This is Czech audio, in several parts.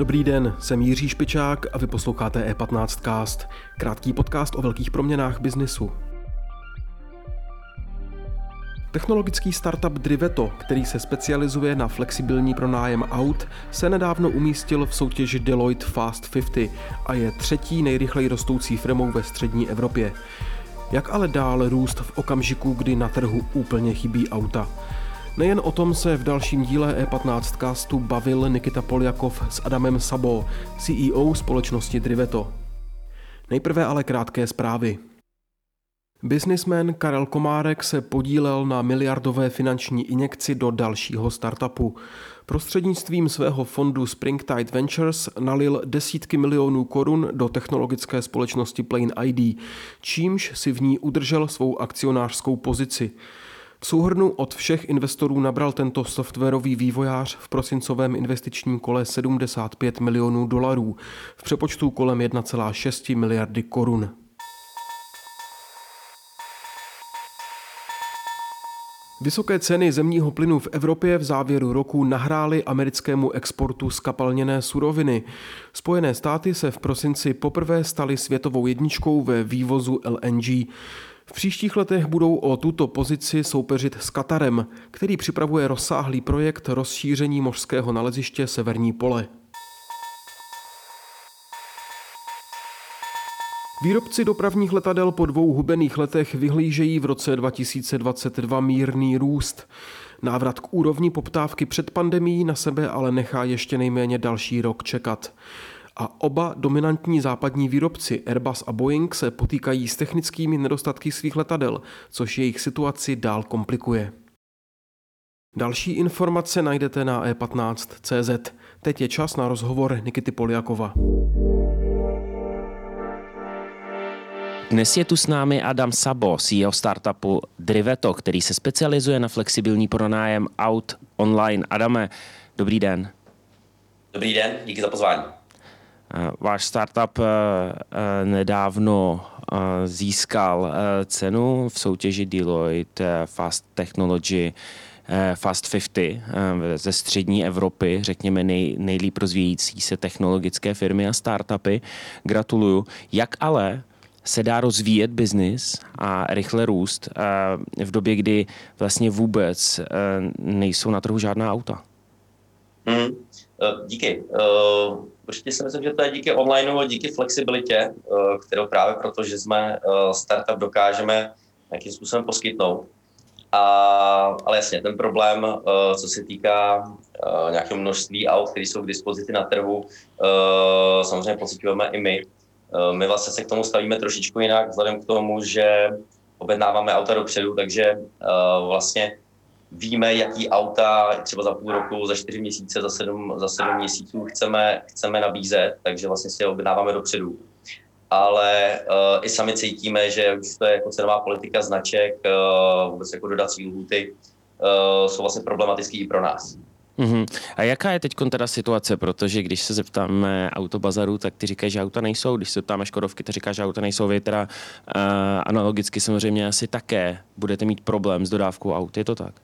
Dobrý den, jsem Jiří Špičák a vy posloucháte E15 Cast, krátký podcast o velkých proměnách biznisu. Technologický startup Driveto, který se specializuje na flexibilní pronájem aut, se nedávno umístil v soutěži Deloitte Fast 50 a je třetí nejrychleji rostoucí firmou ve střední Evropě. Jak ale dál růst v okamžiku, kdy na trhu úplně chybí auta? Nejen o tom se v dalším díle E15 castu bavil Nikita Poljakov s Adamem Sabo, CEO společnosti Driveto. Nejprve ale krátké zprávy. Businessman Karel Komárek se podílel na miliardové finanční injekci do dalšího startupu. Prostřednictvím svého fondu Springtide Ventures nalil desítky milionů korun do technologické společnosti Plain ID, čímž si v ní udržel svou akcionářskou pozici. V souhrnu od všech investorů nabral tento softwarový vývojář v prosincovém investičním kole 75 milionů dolarů, v přepočtu kolem 1,6 miliardy korun. Vysoké ceny zemního plynu v Evropě v závěru roku nahrály americkému exportu skapalněné suroviny. Spojené státy se v prosinci poprvé staly světovou jedničkou ve vývozu LNG. V příštích letech budou o tuto pozici soupeřit s Katarem, který připravuje rozsáhlý projekt rozšíření mořského naleziště Severní pole. Výrobci dopravních letadel po dvou hubených letech vyhlížejí v roce 2022 mírný růst. Návrat k úrovni poptávky před pandemí na sebe ale nechá ještě nejméně další rok čekat. A oba dominantní západní výrobci Airbus a Boeing se potýkají s technickými nedostatky svých letadel, což jejich situaci dál komplikuje. Další informace najdete na e15.cz. Teď je čas na rozhovor Nikity Poliakova. Dnes je tu s námi Adam Sabo, CEO startupu Driveto, který se specializuje na flexibilní pronájem aut online. Adame, dobrý den. Dobrý den, díky za pozvání. Eh, váš startup eh, eh, nedávno získal cenu v soutěži Deloitte Fast Technology Fast 50 ze střední Evropy, řekněme nej, nejlíp rozvíjící se technologické firmy a startupy. Gratuluju. Jak ale se dá rozvíjet biznis a rychle růst v době, kdy vlastně vůbec nejsou na trhu žádná auta? Mm, díky. Určitě si myslím, že to je díky online a díky flexibilitě, kterou právě proto, že jsme startup dokážeme nějakým způsobem poskytnout. A, ale jasně, ten problém, co se týká nějakého množství aut, které jsou k dispozici na trhu, samozřejmě pocitujeme i my. Eh, my vlastně se k tomu stavíme trošičku jinak, vzhledem k tomu, že objednáváme auta dopředu, takže eh, vlastně víme, jaký auta třeba za půl roku, za čtyři měsíce, za sedm, za sedm měsíců chceme, chceme nabízet, takže vlastně si je objednáváme dopředu. Ale uh, i sami cítíme, že už to je jako cenová politika značek, uh, vůbec jako dodací lhuty, uh, jsou vlastně problematický i pro nás. Mm-hmm. A jaká je teď teda situace? Protože když se zeptáme autobazaru, tak ty říkají, že auta nejsou. Když se zeptáme Škodovky, ty říká, že auta nejsou. Vy teda uh, analogicky samozřejmě asi také budete mít problém s dodávkou aut. Je to tak?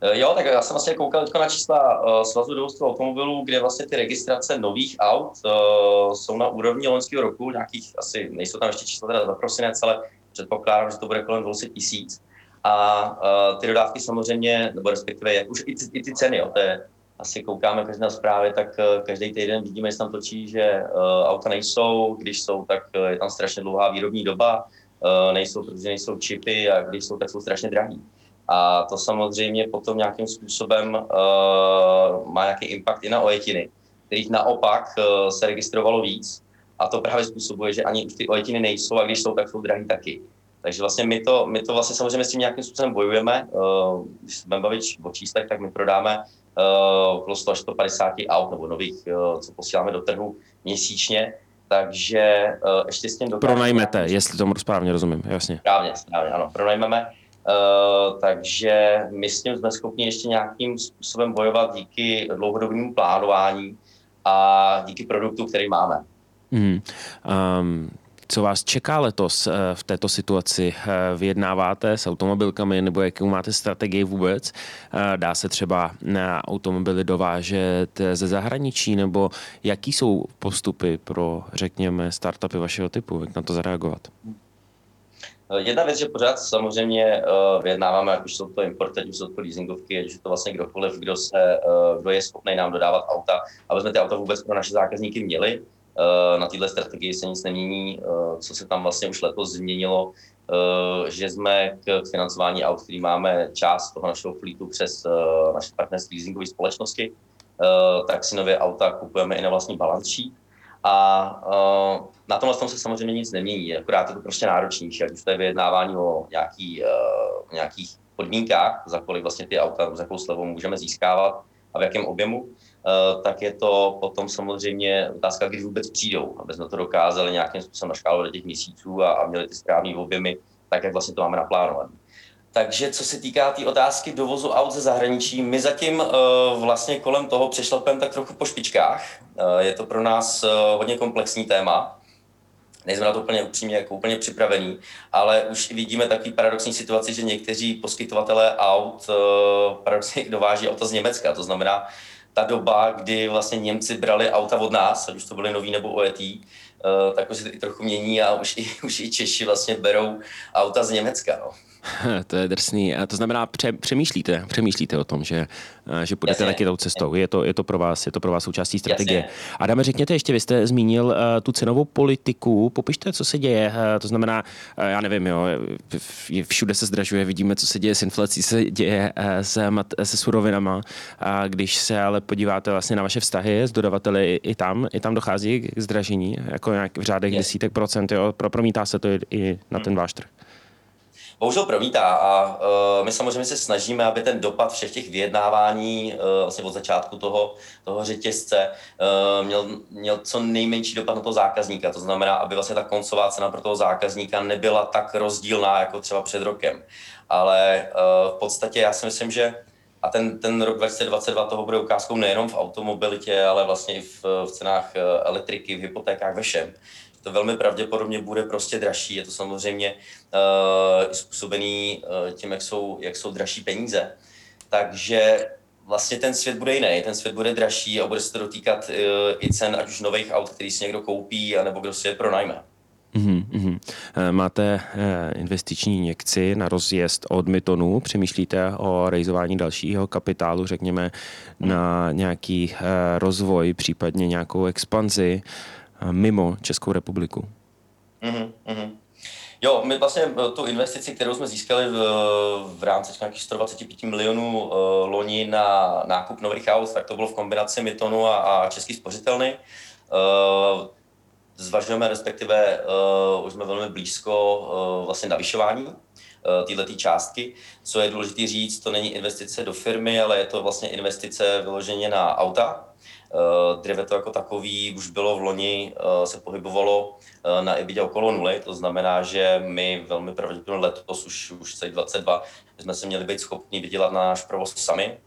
Eh, jo, tak já jsem vlastně koukal na čísla uh, Svazu dovozců automobilů, kde vlastně ty registrace nových aut uh, jsou na úrovni loňského roku, nějakých asi, nejsou tam ještě čísla teda za prosinec, ale předpokládám, že to bude kolem 200 tisíc. A uh, ty dodávky samozřejmě, nebo respektive jak už i ty, i ty ceny, jo, to je, asi koukáme každý na zprávy, tak uh, každý týden vidíme, že tam točí, že uh, auta nejsou, když jsou, tak uh, je tam strašně dlouhá výrobní doba, uh, nejsou, protože nejsou čipy a když jsou, tak jsou strašně drahý. A to samozřejmě potom nějakým způsobem uh, má nějaký impact i na ojetiny, kterých naopak uh, se registrovalo víc. A to právě způsobuje, že ani už ty ojetiny nejsou a když jsou, tak jsou drahý taky. Takže vlastně my to, my to vlastně samozřejmě s tím nějakým způsobem bojujeme. Uh, když se budeme bavit o číslech, tak my prodáme uh, okolo 100 až 150 aut nebo nových, uh, co posíláme do trhu měsíčně. Takže ještě s tím dokážeme... Pronajmete, jestli tomu správně rozumím, jasně. Správně, správně, ano, pronajmeme. Uh, takže my s tím jsme schopni ještě nějakým způsobem bojovat díky dlouhodobému plánování a díky produktu, který máme. Mm. Um, co vás čeká letos v této situaci? Vyjednáváte s automobilkami nebo jakou máte strategii vůbec? Dá se třeba na automobily dovážet ze zahraničí nebo jaký jsou postupy pro, řekněme, startupy vašeho typu? Jak na to zareagovat? Jedna věc, že pořád samozřejmě uh, vyjednáváme, ať už jsou to importy, ať už jsou to leasingovky, ať už je to vlastně kdokoliv, kdo, se, uh, kdo je schopný nám dodávat auta, aby jsme ty auta vůbec pro naše zákazníky měli. Uh, na této strategii se nic nemění, uh, co se tam vlastně už letos změnilo, uh, že jsme k financování aut, který máme část toho našeho flítu přes naše partnerství leasingové společnosti, tak si nově auta kupujeme i na vlastní sheet a na tomhle tom se samozřejmě nic nemění, akorát je to prostě náročnější, ať už to je vyjednávání o nějaký, nějakých podmínkách, za kolik vlastně ty auta, za jakou slevou můžeme získávat a v jakém objemu, tak je to potom samozřejmě otázka, kdy vůbec přijdou, aby jsme to dokázali nějakým způsobem naškálovat do těch měsíců a, a měli ty správné objemy, tak jak vlastně to máme naplánované. Takže co se týká té tý otázky dovozu aut ze zahraničí, my zatím uh, vlastně kolem toho přešlapeme tak trochu po špičkách. Uh, je to pro nás uh, hodně komplexní téma. Nejsme na to úplně upřímně jako úplně připravení, ale už vidíme takový paradoxní situaci, že někteří poskytovatelé aut paradoxně dováží auta z Německa. To znamená, ta doba, kdy vlastně Němci brali auta od nás, ať už to byly nový nebo OET, uh, tak už se to i trochu mění a už i, už i Češi vlastně berou auta z Německa. No. to je drsný. A to znamená, pře, přemýšlíte, přemýšlíte o tom, že, že půjdete Jasně. taky tou cestou. Je to, je, to pro vás, je to pro vás součástí strategie. Jasně. Adame, řekněte ještě, vy jste zmínil uh, tu cenovou politiku. Popište, co se děje. Uh, to znamená, uh, já nevím, jo, všude se zdražuje, vidíme, co se děje s inflací, se děje uh, se, mat, se surovinama. A když se ale podíváte vlastně na vaše vztahy s dodavateli, i, tam, i tam dochází k zdražení, jako nějak v řádech desítek procent, jo, promítá se to i, i na ten váš trh bohužel promítá a uh, my samozřejmě se snažíme, aby ten dopad všech těch vyjednávání uh, vlastně od začátku toho, toho řetězce uh, měl, měl co nejmenší dopad na toho zákazníka. To znamená, aby vlastně ta koncová cena pro toho zákazníka nebyla tak rozdílná jako třeba před rokem. Ale uh, v podstatě já si myslím, že a ten, ten rok 2022 toho bude ukázkou nejenom v automobilitě, ale vlastně i v, v cenách elektriky, v hypotékách, ve všem to velmi pravděpodobně bude prostě dražší. Je to samozřejmě uh, způsobený uh, tím, jak jsou, jak jsou dražší peníze. Takže vlastně ten svět bude jiný, ten svět bude dražší a bude se to dotýkat uh, i cen, ať už nových aut, který si někdo koupí, anebo kdo si je pronajme. Mm-hmm. Máte investiční injekci na rozjezd od Mytonu, přemýšlíte o rejzování dalšího kapitálu, řekněme, na nějaký rozvoj, případně nějakou expanzi mimo Českou republiku. Mm-hmm. Jo, my vlastně eh, tu investici, kterou jsme získali v, v rámci nějakých 125 milionů uh, loni na nákup nových aut, tak to bylo v kombinaci Mytonu a, a Český spořitelny. Uh, zvažujeme, respektive uh, už jsme velmi blízko uh, vlastně navyšování této částky. Co je důležité říct, to není investice do firmy, ale je to vlastně investice vyloženě na auta, Uh, Driveto jako takový už bylo v loni, uh, se pohybovalo uh, na EBITDA okolo nuly, to znamená, že my velmi pravděpodobně letos už, už celý 22 jsme se měli být schopni vydělat na náš provoz sami,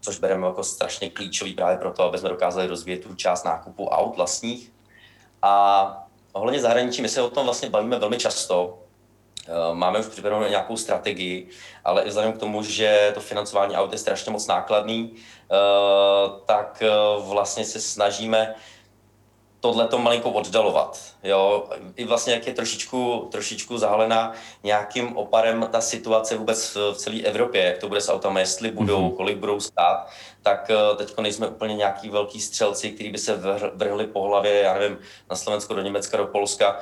což bereme jako strašně klíčový právě proto, aby jsme dokázali rozvíjet tu část nákupu aut vlastních. A ohledně zahraničí, my se o tom vlastně bavíme velmi často, Máme už připravenou nějakou strategii, ale i vzhledem k tomu, že to financování aut je strašně moc nákladný, Eh, tak eh, vlastně se snažíme tohle to malinko oddalovat. Jo? I vlastně jak je trošičku, trošičku zahalená nějakým oparem ta situace vůbec v celé Evropě, jak to bude s autama, jestli budou, mm-hmm. kolik budou stát, tak eh, teď nejsme úplně nějaký velký střelci, kteří by se vrhli po hlavě, já nevím, na Slovensko, do Německa, do Polska.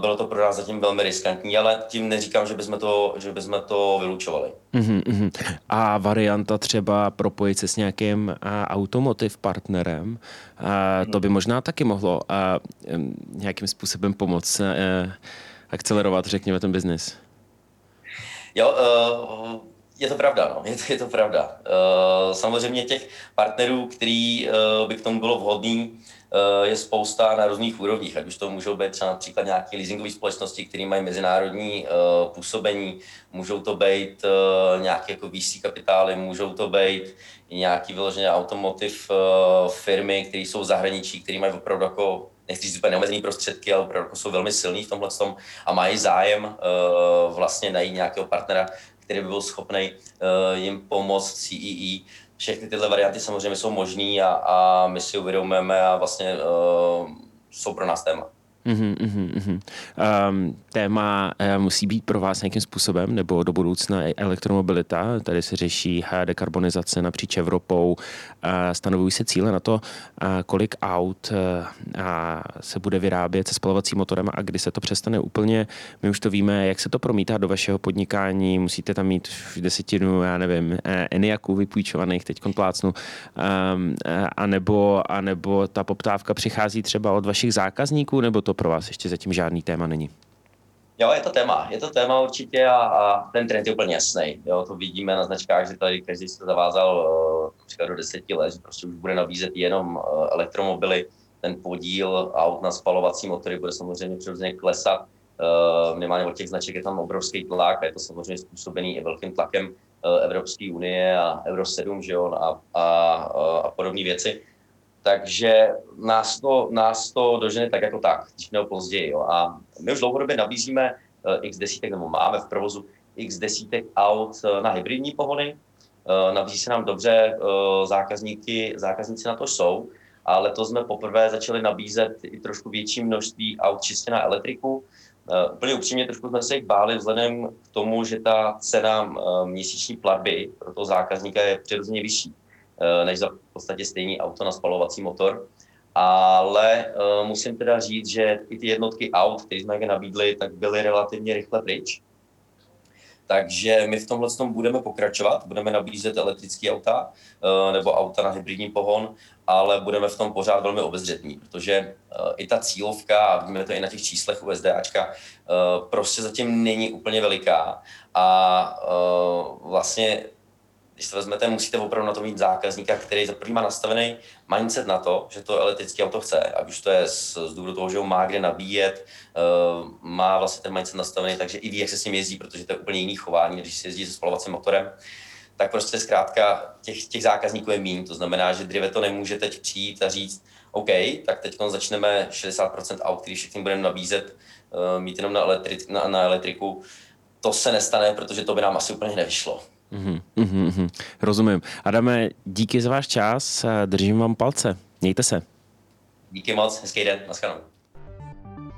Bylo to pro nás zatím velmi riskantní, ale tím neříkám, že bychom to, že bychom to vylučovali. Mm-hmm. A varianta třeba propojit se s nějakým automotiv partnerem, to by možná taky mohlo nějakým způsobem pomoct akcelerovat, řekněme, ten biznis. Jo, uh, je to pravda, no. je, to, je to pravda. Uh, samozřejmě těch partnerů, který uh, by k tomu bylo vhodný, je spousta na různých úrovních, ať už to můžou být třeba například nějaké leasingové společnosti, které mají mezinárodní uh, působení, můžou to být uh, nějaké jako VC kapitály, můžou to být nějaký vyloženě automotiv firmy, které jsou v zahraničí, které mají opravdu jako nechci říct úplně neomezený prostředky, ale opravdu jsou velmi silní v tomhle tom a mají zájem vlastně najít nějakého partnera, který by byl schopný jim pomoct CEE. Všechny tyhle varianty samozřejmě jsou možné a, a my si uvědomujeme a vlastně jsou pro nás téma. Um, téma uh, musí být pro vás nějakým způsobem, nebo do budoucna elektromobilita. Tady se řeší dekarbonizace napříč Evropou. Uh, stanovují se cíle na to, uh, kolik aut uh, se bude vyrábět se spalovacím motorem a kdy se to přestane úplně. My už to víme, jak se to promítá do vašeho podnikání. Musíte tam mít v desetinu, já nevím, Eniaků vypůjčovaných, teď plácnu, um, anebo, anebo ta poptávka přichází třeba od vašich zákazníků, nebo to to pro vás ještě zatím žádný téma není? Jo, je to téma, je to téma určitě a, a ten trend je úplně jasný. Jo, to vidíme na značkách, že tady každý se zavázal například do deseti let, že prostě už bude nabízet jenom uh, elektromobily. Ten podíl aut na spalovací motory bude samozřejmě přirozeně klesat. Uh, minimálně od těch značek je tam obrovský tlak a je to samozřejmě způsobený i velkým tlakem Evropské unie a Euro 7 že jo, a, a, a podobné věci. Takže nás to, nás to dožene tak jako tak, když nebo později. Jo. A my už dlouhodobě nabízíme uh, x desítek, nebo máme v provozu x desítek aut uh, na hybridní pohony. Uh, nabízí se nám dobře, zákazníky, zákazníci na to jsou, a letos jsme poprvé začali nabízet i trošku větší množství aut čistě na elektriku. Úplně upřímně trošku jsme se jich báli vzhledem k tomu, že ta cena měsíční platby pro toho zákazníka je přirozeně vyšší. Eh, než za v podstatě stejný auto na spalovací motor. Ale uh, musím teda říct, že i ty jednotky aut, které jsme nabídli, tak byly relativně rychle pryč. Takže my v tomhle tom budeme pokračovat, budeme nabízet elektrické auta uh, nebo auta na hybridní pohon, ale budeme v tom pořád velmi obezřetní, protože i ta cílovka, a vidíme to i na těch číslech u SDAčka, uh, prostě zatím není úplně veliká a vlastně když to vezmete, musíte opravdu na to mít zákazníka, který za první má nastavený mindset na to, že to elektrické auto chce, ať už to je z, z důvodu toho, že ho má kde nabíjet, uh, má vlastně ten mindset nastavený, takže i ví, jak se s ním jezdí, protože to je úplně jiný chování, když se jezdí se spalovacím motorem tak prostě zkrátka těch, těch zákazníků je méně. To znamená, že Drive to nemůže teď přijít a říct, OK, tak teď začneme 60% aut, který všechny budeme nabízet, uh, mít jenom na, elektri- na, na elektriku. To se nestane, protože to by nám asi úplně nevyšlo. Mm-hmm, mm-hmm, rozumím. Adame, díky za váš čas, držím vám palce. Mějte se. Díky moc, hezký den, naschledanou.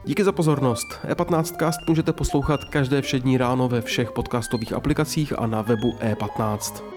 Díky za pozornost. E15 Cast můžete poslouchat každé všední ráno ve všech podcastových aplikacích a na webu E15.